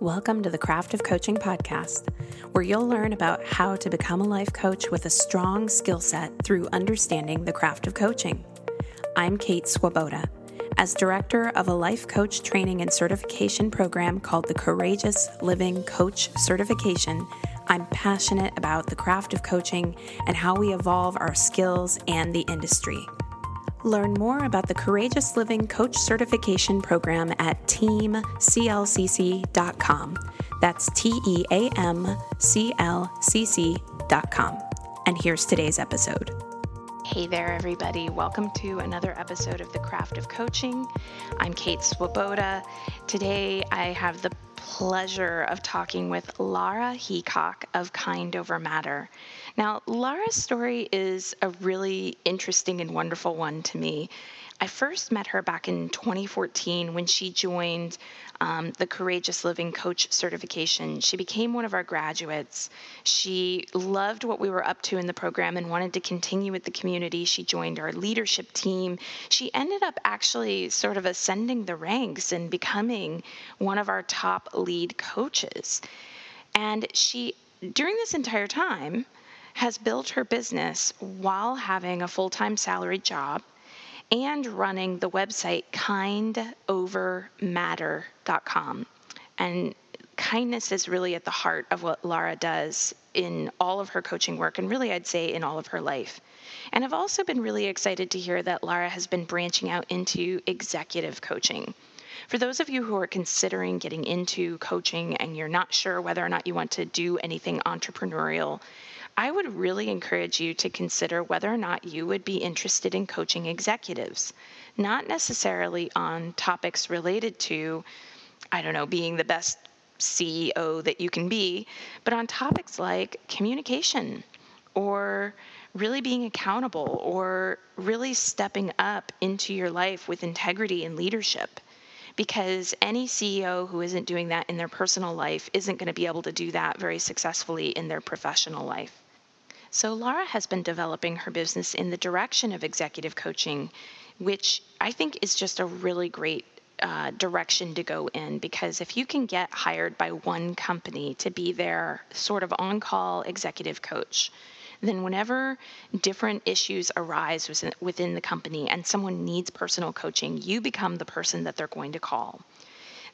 Welcome to the Craft of Coaching podcast, where you'll learn about how to become a life coach with a strong skill set through understanding the craft of coaching. I'm Kate Swoboda. As director of a life coach training and certification program called the Courageous Living Coach Certification, I'm passionate about the craft of coaching and how we evolve our skills and the industry. Learn more about the Courageous Living Coach Certification Program at teamclcc.com. That's T E A M C L C C.com. And here's today's episode. Hey there, everybody. Welcome to another episode of The Craft of Coaching. I'm Kate Swoboda. Today I have the pleasure of talking with Lara Heacock of Kind Over Matter. Now, Lara's story is a really interesting and wonderful one to me. I first met her back in 2014 when she joined um, the Courageous Living Coach certification. She became one of our graduates. She loved what we were up to in the program and wanted to continue with the community. She joined our leadership team. She ended up actually sort of ascending the ranks and becoming one of our top lead coaches. And she, during this entire time, has built her business while having a full time salaried job and running the website kindovermatter.com. And kindness is really at the heart of what Lara does in all of her coaching work, and really, I'd say, in all of her life. And I've also been really excited to hear that Lara has been branching out into executive coaching. For those of you who are considering getting into coaching and you're not sure whether or not you want to do anything entrepreneurial, I would really encourage you to consider whether or not you would be interested in coaching executives, not necessarily on topics related to, I don't know, being the best CEO that you can be, but on topics like communication or really being accountable or really stepping up into your life with integrity and leadership. Because any CEO who isn't doing that in their personal life isn't going to be able to do that very successfully in their professional life. So, Lara has been developing her business in the direction of executive coaching, which I think is just a really great uh, direction to go in because if you can get hired by one company to be their sort of on call executive coach, then whenever different issues arise within, within the company and someone needs personal coaching, you become the person that they're going to call.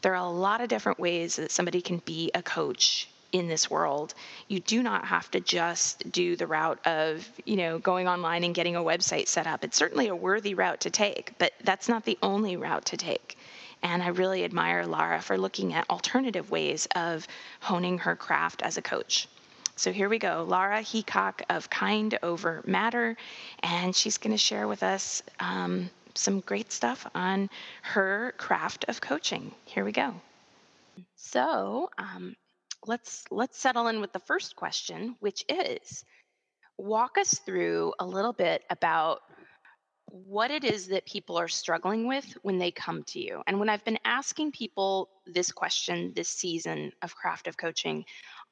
There are a lot of different ways that somebody can be a coach in this world. You do not have to just do the route of, you know, going online and getting a website set up. It's certainly a worthy route to take, but that's not the only route to take. And I really admire Lara for looking at alternative ways of honing her craft as a coach. So here we go. Lara Heacock of Kind Over Matter, and she's going to share with us um, some great stuff on her craft of coaching. Here we go. So, um, let's let's settle in with the first question, which is walk us through a little bit about what it is that people are struggling with when they come to you. And when I've been asking people this question this season of Craft of Coaching,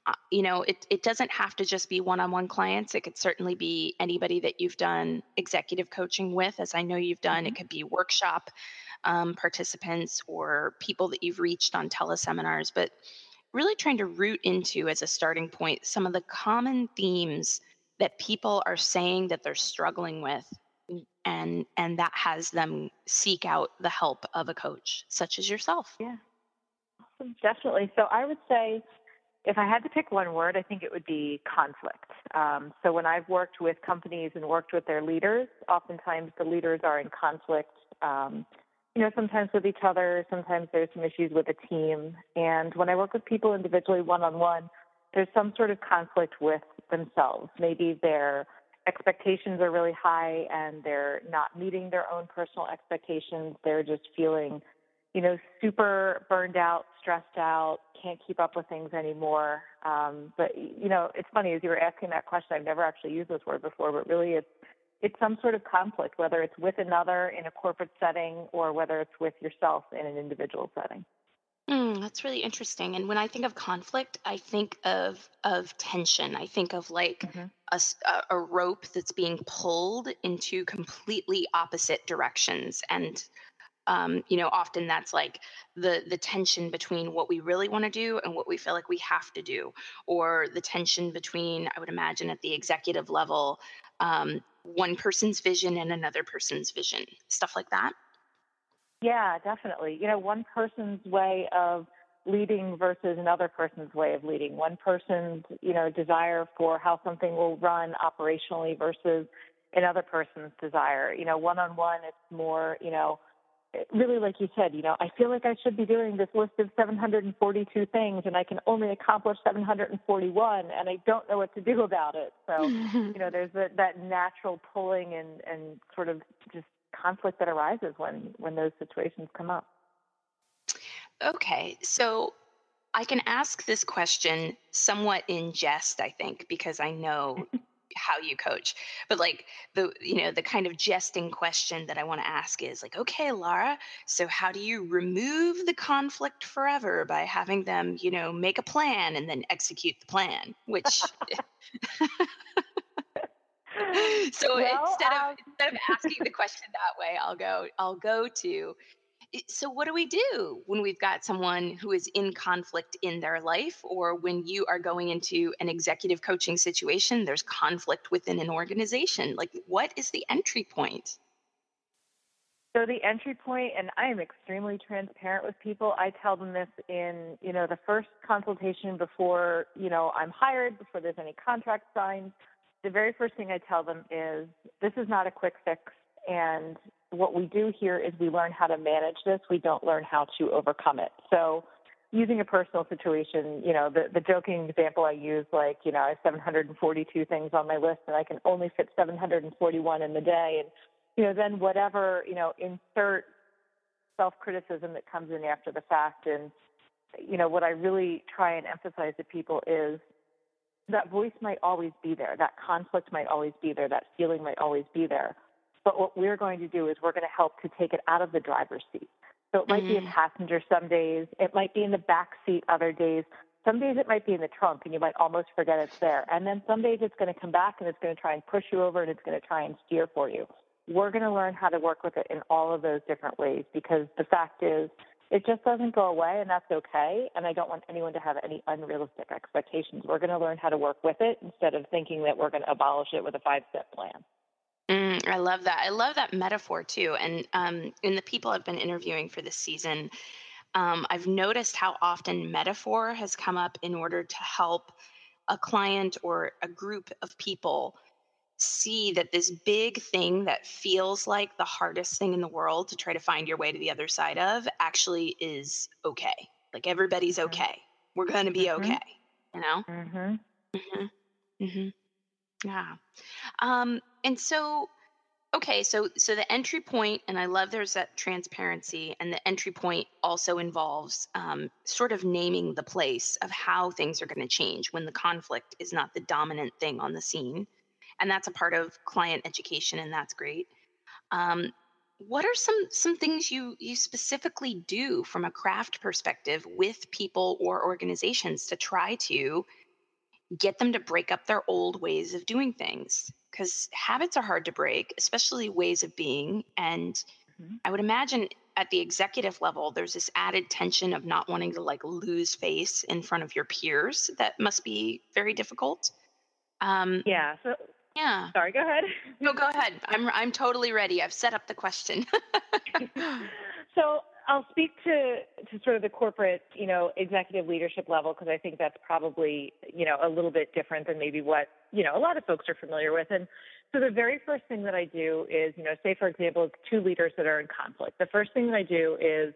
uh, you know, it, it doesn't have to just be one on one clients. It could certainly be anybody that you've done executive coaching with, as I know you've done. Mm-hmm. It could be workshop um, participants or people that you've reached on teleseminars. But really trying to root into as a starting point some of the common themes that people are saying that they're struggling with and and that has them seek out the help of a coach such as yourself. Yeah. Definitely. So i would say if i had to pick one word i think it would be conflict. Um, so when i've worked with companies and worked with their leaders oftentimes the leaders are in conflict um, you know, sometimes with each other, sometimes there's some issues with a team. And when I work with people individually one on one, there's some sort of conflict with themselves. Maybe their expectations are really high and they're not meeting their own personal expectations. They're just feeling, you know, super burned out, stressed out, can't keep up with things anymore. Um, but, you know, it's funny, as you were asking that question, I've never actually used this word before, but really it's it's some sort of conflict, whether it's with another in a corporate setting or whether it's with yourself in an individual setting. Mm, that's really interesting. And when I think of conflict, I think of of tension. I think of like mm-hmm. a, a rope that's being pulled into completely opposite directions. And um, you know, often that's like the the tension between what we really want to do and what we feel like we have to do, or the tension between, I would imagine, at the executive level, um, one person's vision and another person's vision, stuff like that. Yeah, definitely. You know, one person's way of leading versus another person's way of leading. One person's, you know, desire for how something will run operationally versus another person's desire. You know, one on one, it's more, you know, really like you said, you know, I feel like I should be doing this list of 742 things and I can only accomplish 741 and I don't know what to do about it. So, you know, there's a, that natural pulling and, and sort of just conflict that arises when, when those situations come up. Okay. So I can ask this question somewhat in jest, I think, because I know how you coach but like the you know the kind of jesting question that i want to ask is like okay lara so how do you remove the conflict forever by having them you know make a plan and then execute the plan? Which so well, instead of um... instead of asking the question that way i'll go i'll go to so what do we do when we've got someone who is in conflict in their life or when you are going into an executive coaching situation there's conflict within an organization? Like what is the entry point? So the entry point and i am extremely transparent with people i tell them this in you know the first consultation before you know i'm hired before there's any contract signed the very first thing i tell them is this is not a quick fix and what we do here is we learn how to manage this. We don't learn how to overcome it. So using a personal situation, you know, the, the joking example I use, like, you know, I have 742 things on my list and I can only fit 741 in the day. And, you know, then whatever, you know, insert self criticism that comes in after the fact. And, you know, what I really try and emphasize to people is that voice might always be there. That conflict might always be there. That feeling might always be there. But what we're going to do is we're going to help to take it out of the driver's seat. So it might mm-hmm. be a mm. passenger some days, it might be in the back seat other days. Some days it might be in the trunk and you might almost forget it's there. And then some days it's going to come back and it's going to try and push you over and it's going to try and steer for you. We're going to learn how to work with it in all of those different ways because the fact is it just doesn't go away and that's okay. And I don't want anyone to have any unrealistic expectations. We're going to learn how to work with it instead of thinking that we're going to abolish it with a five step plan. I love that. I love that metaphor too. And um, in the people I've been interviewing for this season, um, I've noticed how often metaphor has come up in order to help a client or a group of people see that this big thing that feels like the hardest thing in the world to try to find your way to the other side of actually is okay. Like everybody's mm-hmm. okay. We're going to be mm-hmm. okay, you know? Mhm. Mhm. Mhm. Yeah. Um, and so, okay, so so the entry point, and I love there's that transparency, and the entry point also involves um, sort of naming the place of how things are going to change when the conflict is not the dominant thing on the scene, and that's a part of client education, and that's great. Um, what are some some things you you specifically do from a craft perspective with people or organizations to try to get them to break up their old ways of doing things because habits are hard to break, especially ways of being. And mm-hmm. I would imagine at the executive level, there's this added tension of not wanting to like lose face in front of your peers. That must be very difficult. Um, yeah. So yeah. Sorry. Go ahead. no, go ahead. I'm I'm totally ready. I've set up the question. so I'll speak to to sort of the corporate, you know, executive leadership level because I think that's probably, you know, a little bit different than maybe what, you know, a lot of folks are familiar with. And so the very first thing that I do is, you know, say for example, two leaders that are in conflict. The first thing that I do is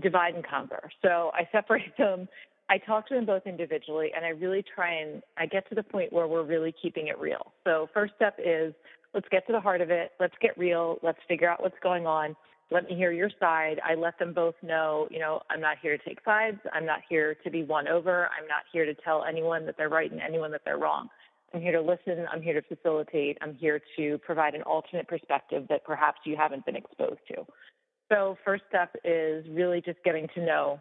divide and conquer. So I separate them. I talk to them both individually and I really try and I get to the point where we're really keeping it real. So first step is let's get to the heart of it. Let's get real. Let's figure out what's going on let me hear your side. I let them both know, you know, I'm not here to take sides. I'm not here to be won over. I'm not here to tell anyone that they're right and anyone that they're wrong. I'm here to listen. I'm here to facilitate. I'm here to provide an alternate perspective that perhaps you haven't been exposed to. So, first step is really just getting to know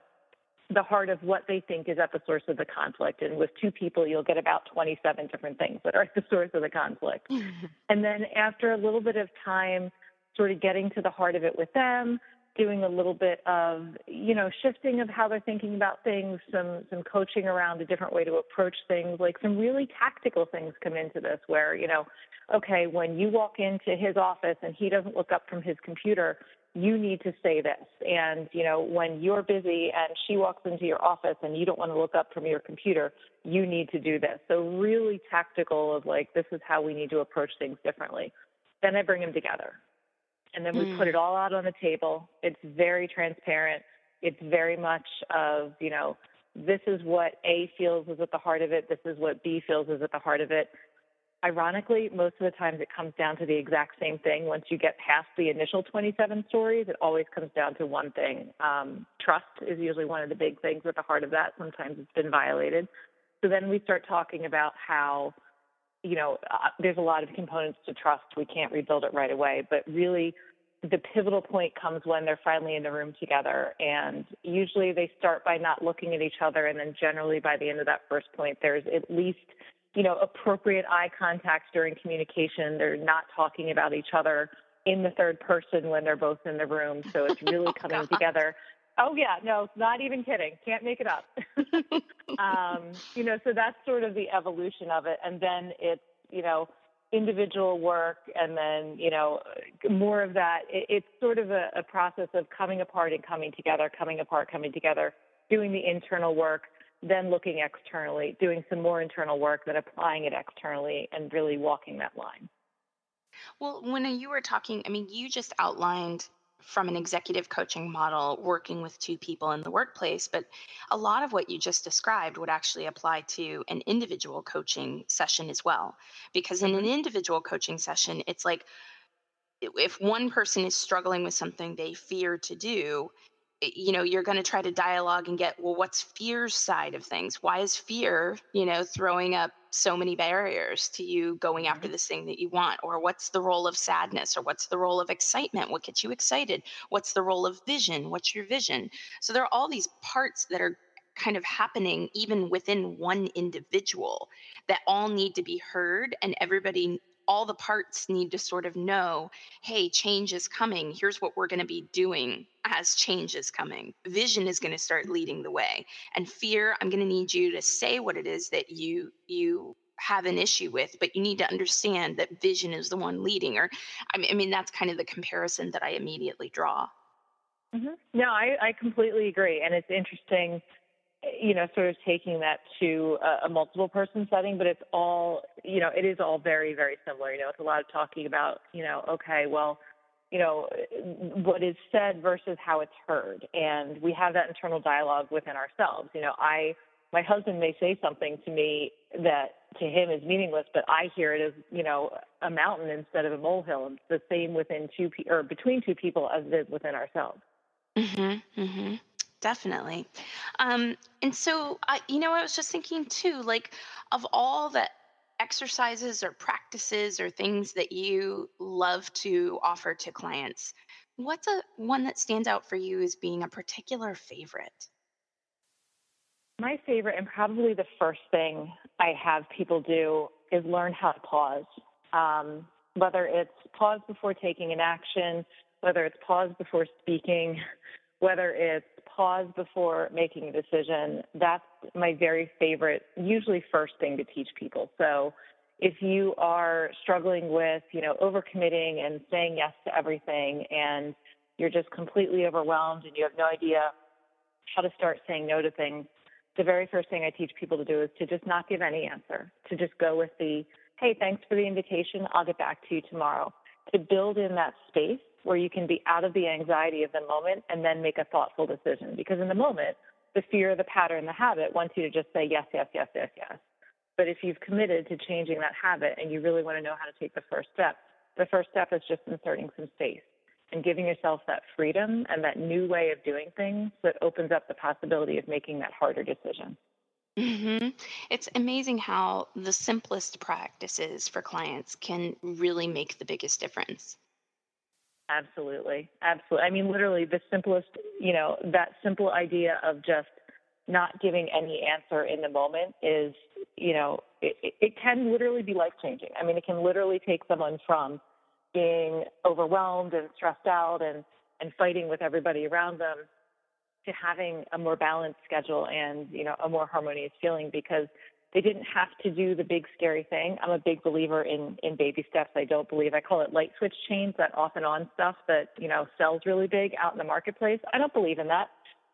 the heart of what they think is at the source of the conflict. And with two people, you'll get about 27 different things that are at the source of the conflict. and then after a little bit of time, sort of getting to the heart of it with them, doing a little bit of, you know, shifting of how they're thinking about things, some some coaching around a different way to approach things, like some really tactical things come into this where, you know, okay, when you walk into his office and he doesn't look up from his computer, you need to say this. And, you know, when you're busy and she walks into your office and you don't want to look up from your computer, you need to do this. So really tactical of like, this is how we need to approach things differently. Then I bring them together and then we mm. put it all out on the table. It's very transparent. It's very much of, you know, this is what A feels is at the heart of it. This is what B feels is at the heart of it. Ironically, most of the times it comes down to the exact same thing. Once you get past the initial 27 stories, it always comes down to one thing. Um, trust is usually one of the big things at the heart of that. Sometimes it's been violated. So then we start talking about how you know, uh, there's a lot of components to trust. We can't rebuild it right away, but really the pivotal point comes when they're finally in the room together. And usually they start by not looking at each other. And then generally by the end of that first point, there's at least, you know, appropriate eye contact during communication. They're not talking about each other in the third person when they're both in the room. So it's really oh, coming together. Oh yeah, no, not even kidding. Can't make it up. um, you know, so that's sort of the evolution of it, and then it's you know individual work, and then you know more of that. It, it's sort of a, a process of coming apart and coming together, coming apart, coming together, doing the internal work, then looking externally, doing some more internal work, then applying it externally, and really walking that line. Well, when you were talking, I mean, you just outlined from an executive coaching model working with two people in the workplace but a lot of what you just described would actually apply to an individual coaching session as well because in an mm-hmm. individual coaching session it's like if one person is struggling with something they fear to do you know you're going to try to dialogue and get well what's fear's side of things? Why is fear you know throwing up so many barriers to you going after mm-hmm. this thing that you want? Or what's the role of sadness? Or what's the role of excitement? What gets you excited? What's the role of vision? What's your vision? So there are all these parts that are kind of happening even within one individual that all need to be heard and everybody all the parts need to sort of know hey, change is coming. Here's what we're going to be doing as change is coming. Vision is going to start leading the way. And fear, I'm going to need you to say what it is that you you have an issue with, but you need to understand that vision is the one leading. Or, I mean, that's kind of the comparison that I immediately draw. Mm-hmm. No, I, I completely agree. And it's interesting you know, sort of taking that to a, a, multiple person setting, but it's all, you know, it is all very, very similar. You know, it's a lot of talking about, you know, okay, well, you know, what is said versus how it's heard. And we have that internal dialogue within ourselves. You know, I, my husband may say something to me that to him is meaningless, but I hear it as, you know, a mountain instead of a molehill. It's the same within two, pe- or between two people as it is within ourselves. Mm-hmm, mm-hmm definitely. Um, and so, you know, I was just thinking too, like, of all the exercises or practices or things that you love to offer to clients, what's a one that stands out for you as being a particular favorite? My favorite, and probably the first thing I have people do, is learn how to pause. Um, whether it's pause before taking an action, whether it's pause before speaking, whether it's pause before making a decision, that's my very favorite, usually first thing to teach people. So if you are struggling with, you know, overcommitting and saying yes to everything and you're just completely overwhelmed and you have no idea how to start saying no to things, the very first thing I teach people to do is to just not give any answer, to just go with the, hey, thanks for the invitation. I'll get back to you tomorrow. To build in that space where you can be out of the anxiety of the moment and then make a thoughtful decision. Because in the moment, the fear, the pattern, the habit wants you to just say yes, yes, yes, yes, yes. But if you've committed to changing that habit and you really want to know how to take the first step, the first step is just inserting some space and giving yourself that freedom and that new way of doing things that opens up the possibility of making that harder decision. hmm It's amazing how the simplest practices for clients can really make the biggest difference. Absolutely. Absolutely. I mean, literally, the simplest, you know, that simple idea of just not giving any answer in the moment is, you know, it, it can literally be life changing. I mean, it can literally take someone from being overwhelmed and stressed out and and fighting with everybody around them to having a more balanced schedule and you know a more harmonious feeling because they didn't have to do the big scary thing. I'm a big believer in in baby steps. I don't believe I call it light switch change, that off and on stuff that you know sells really big out in the marketplace. I don't believe in that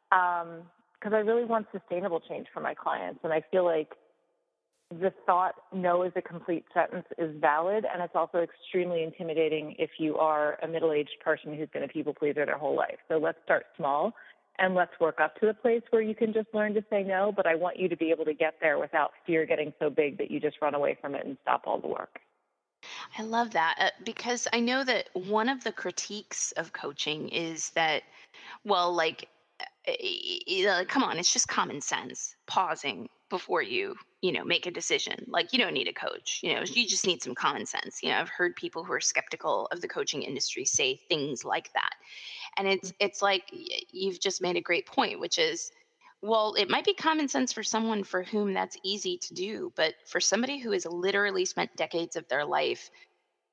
because um, I really want sustainable change for my clients, and I feel like the thought no is a complete sentence is valid and it's also extremely intimidating if you are a middle-aged person who's been a people pleaser their whole life so let's start small and let's work up to the place where you can just learn to say no but i want you to be able to get there without fear getting so big that you just run away from it and stop all the work. I love that uh, because i know that one of the critiques of coaching is that well like uh, come on it's just common sense pausing before you you know make a decision like you don't need a coach you know you just need some common sense. You know i've heard people who are skeptical of the coaching industry say things like that and it's it's like you've just made a great point which is well it might be common sense for someone for whom that's easy to do but for somebody who has literally spent decades of their life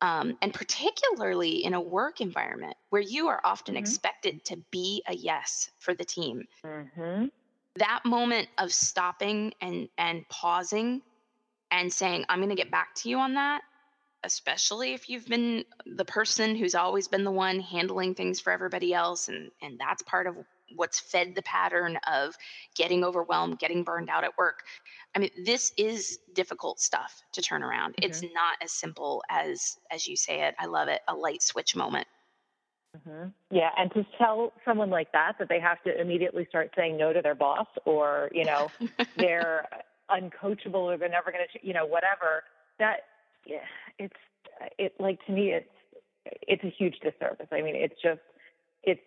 um, and particularly in a work environment where you are often mm-hmm. expected to be a yes for the team mm-hmm that moment of stopping and and pausing and saying i'm going to get back to you on that especially if you've been the person who's always been the one handling things for everybody else and and that's part of what's fed the pattern of getting overwhelmed getting burned out at work. I mean this is difficult stuff to turn around. Mm-hmm. it's not as simple as as you say it. I love it. A light switch moment Mm-hmm. Yeah, and to tell someone like that that they have to immediately start saying no to their boss, or you know, they're uncoachable, or they're never going to, you know, whatever. That, yeah, it's it like to me, it's it's a huge disservice. I mean, it's just it's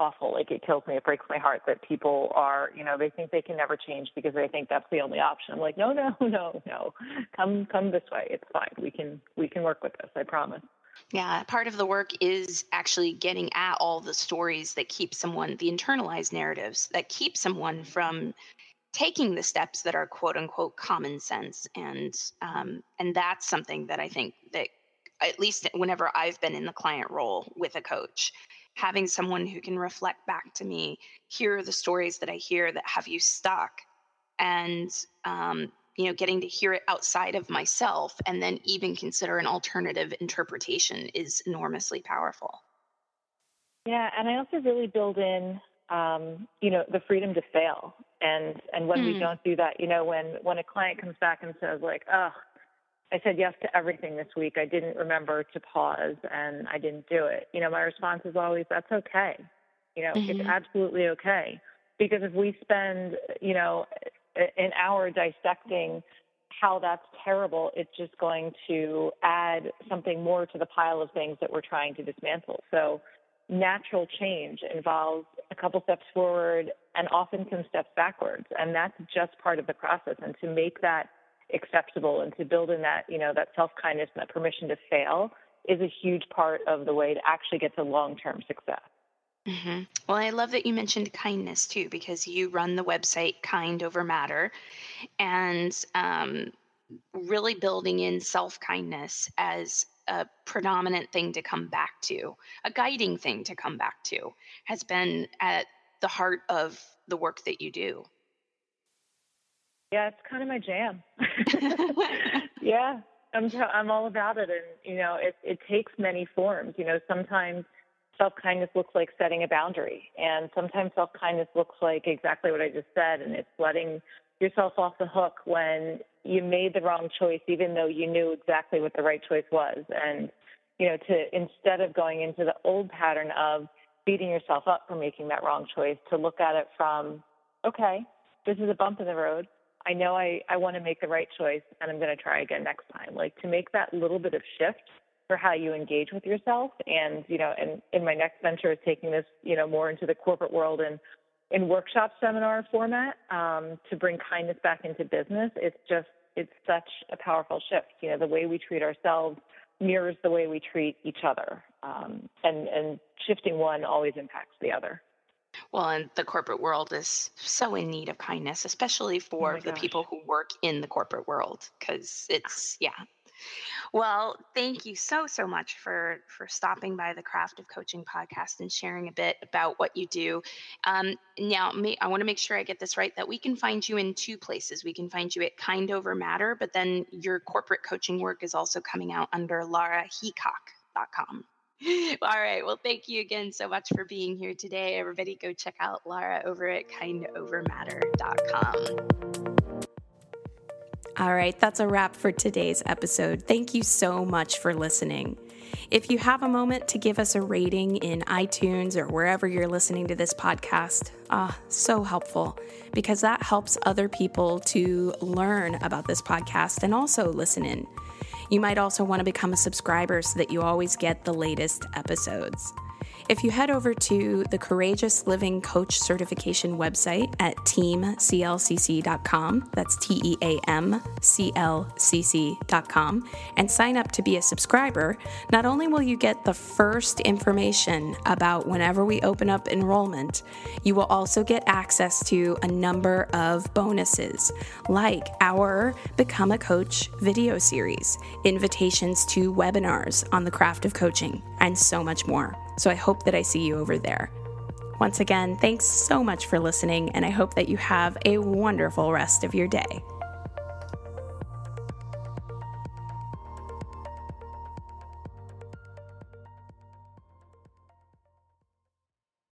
awful. Like it kills me. It breaks my heart that people are, you know, they think they can never change because they think that's the only option. I'm like, no, no, no, no. Come, come this way. It's fine. We can, we can work with this. I promise. Yeah, part of the work is actually getting at all the stories that keep someone, the internalized narratives that keep someone from taking the steps that are quote unquote common sense, and um, and that's something that I think that at least whenever I've been in the client role with a coach, having someone who can reflect back to me, here are the stories that I hear that have you stuck, and um, you know getting to hear it outside of myself and then even consider an alternative interpretation is enormously powerful. Yeah and i also really build in um, you know the freedom to fail. And and when we hmm. don't do that you know when when a client comes back and says like oh i said yes to everything this week. I didn't remember to pause and i didn't do it. You know my response is always that's okay. You know mm-hmm. it's absolutely okay. Because if we spend you know an hour dissecting how that's terrible, it's just going to add something more to the pile of things that we're trying to dismantle. So, natural change involves a couple steps forward and often some steps backwards, and that's just part of the process. And to make that acceptable and to build in that, you know, that self kindness and that permission to fail is a huge part of the way to actually get to long term success. Mm-hmm. Well, I love that you mentioned kindness too, because you run the website Kind Over Matter, and um, really building in self kindness as a predominant thing to come back to, a guiding thing to come back to, has been at the heart of the work that you do. Yeah, it's kind of my jam. yeah, I'm I'm all about it, and you know, it it takes many forms. You know, sometimes self kindness looks like setting a boundary. And sometimes self kindness looks like exactly what I just said, and it's letting yourself off the hook when you made the wrong choice, even though you knew exactly what the right choice was. And, you know, to instead of going into the old pattern of beating yourself up for making that wrong choice, to look at it from, okay, this is a bump in the road. I know I, I want to make the right choice and I'm going to try again next time. Like to make that little bit of shift for how you engage with yourself. And, you know, and in my next venture is taking this, you know, more into the corporate world and in workshop seminar format um, to bring kindness back into business. It's just, it's such a powerful shift. You know, the way we treat ourselves mirrors the way we treat each other. Um, and, and shifting one always impacts the other. Well, and the corporate world is so in need of kindness, especially for oh the people who work in the corporate world, because it's, yeah, Well, thank you so so much for for stopping by the Craft of Coaching podcast and sharing a bit about what you do. Um, now, may, I want to make sure I get this right that we can find you in two places. We can find you at Kind Over Matter, but then your corporate coaching work is also coming out under laraheacock.com. All right. Well, thank you again so much for being here today. Everybody go check out Lara over at kindovermatter.com. All right, that's a wrap for today's episode. Thank you so much for listening. If you have a moment to give us a rating in iTunes or wherever you're listening to this podcast, ah, so helpful because that helps other people to learn about this podcast and also listen in. You might also want to become a subscriber so that you always get the latest episodes. If you head over to the Courageous Living Coach Certification website at teamclcc.com, that's T E A M C L C C.com, and sign up to be a subscriber, not only will you get the first information about whenever we open up enrollment, you will also get access to a number of bonuses, like our Become a Coach video series, invitations to webinars on the craft of coaching, and so much more. So I hope that I see you over there. Once again, thanks so much for listening, and I hope that you have a wonderful rest of your day.